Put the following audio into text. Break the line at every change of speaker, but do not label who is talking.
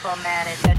problematic